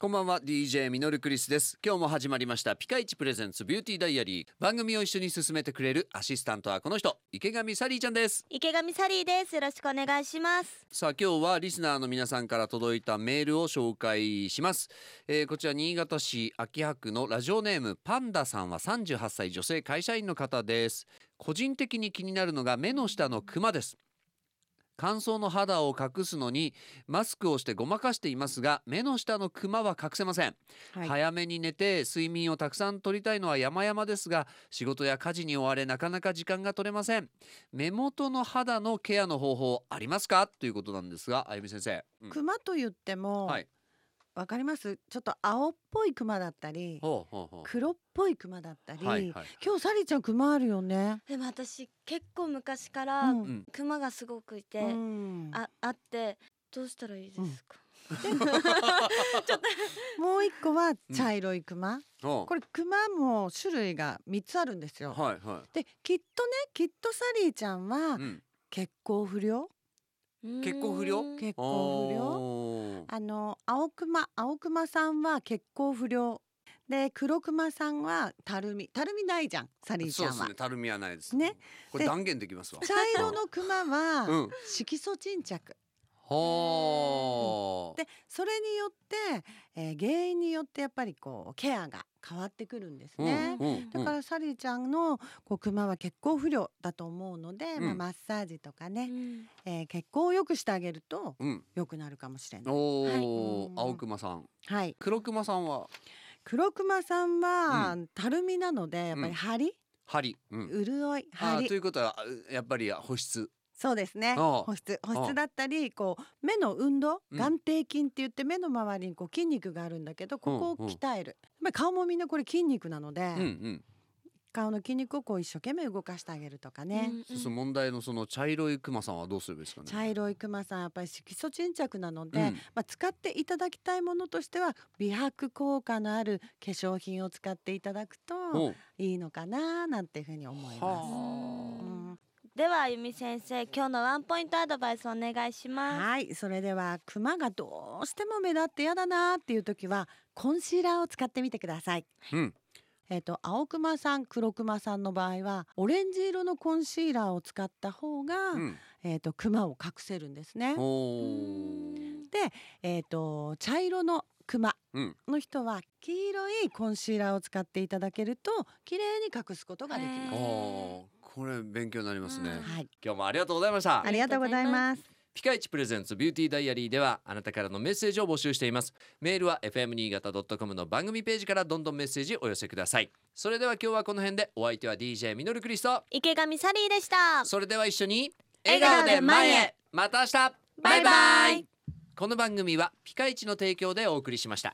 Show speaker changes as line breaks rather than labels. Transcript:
こんばんは DJ ミノルクリスです。今日も始まりましたピカイチプレゼンツビューティーダイアリー。番組を一緒に進めてくれるアシスタントはこの人池上サリーちゃんです。
池上サリーです。よろしくお願いします。
さあ今日はリスナーの皆さんから届いたメールを紹介します、えーこちら新潟市秋葉区のラジオネームパンダさんは38歳女性会社員の方です。個人的に気になるのが目の下のクマです乾燥の肌を隠すのにマスクをしてごまかしていますが目の下のクマは隠せません。
はい。
早めに寝て睡眠をたくさん取りたいのは山々ですが仕事や家事に追われなかなか時間が取れません。目元の肌のケアの方法ありますか？ということなんですがあゆみ先生、うん。
クマと言っても、わ、
はい
かります？ちょっと青っぽいクマだったり
ほうほうほう。
黒っぽいクマだったり、
はいはい
今日サリーちゃんクマあるよね。
でも私結構昔から
うん。
うん
クマがすごくいて、
うん。
ああってどうしたらいいですか、
もう一個は茶色いクマ、
ほう
これクマも種類が三つあるんですよ、
はいは
できっとねきっとサリーちゃんは、
い、うん、
血行不良
結構不良？
うーん。
血行不良。あの青クマ青クマさんは血行不良。で黒クマさんはたるみたるみないじゃんサリーちゃは、
そうですね。たるみはないです。
ね。で
これ断言できますわ。
茶色のクマは、
うん。
色素沈着
ほー
でそれによって、えー原因によってやっぱりこうケアが変わってくるんですね。
うんうん
だからサリーちゃんのこうクマは血行不良だと思うので、
うん。
まあ、マッサージとか
う
ね、
ん。
えー血行を良くしてあげると
うん
良くなるかもしれない。
おお、
はい。
青熊さん。
はい、
黒熊さんは？
黒クマさんは、たるみなのでやっぱり張り、
針、うん、
潤い
あ
張り
ーということはあやっぱり保湿
そうですね。保湿保湿だったりこう目の運動
うん。
眼底筋って言って目の周りにこう筋肉があるんだけどここを鍛える、やっぱり顔もみんなこれ筋肉なので、
うんうん。
顔の筋肉をこう一生懸命動かしてあげるとかね、
うん
そうそう問題のその茶色いクマさんはどうすればいいですかね。
茶色いクマさんやっぱり色素沈着なので、
うん。
まあ、使っていただきたいものとしては美白効果のある化粧品を使っていただくといいのかななんていうふうに思います。
ではあゆみ先生今日のワンポイントアドバイスお願いします
はいそれではクマがどうしても目立って嫌だなっていう時はコンシーラーを使ってみてください。
うん
えっ、と青クマさん黒クマさんの場合はオレンジ色のコンシーラーを使った方が、
うん
えっ、とクマを隠せるんですね。
お
う
ー
ん
えっ、と茶色のクマ
うん
の人は黄色いコンシーラーを使っていただけると綺麗に隠すことができ
へ
ます。
勉強になりますね、
うん
はい、
今日もありがとうございました。
ありがとうございます。
ピカイチプレゼンツビューティーダイアリーではあなたからのメッセージを募集しています。メールは fm 新潟 .com の番組ページからどんどんメッセージお寄せください。それでは今日はこの辺でお相手は DJ ミノルクリスト
池上サリーでした。
それでは一緒に
笑顔で前へ。
また明日。
バイバイ。
この番組はピカイチの提供でお送りしました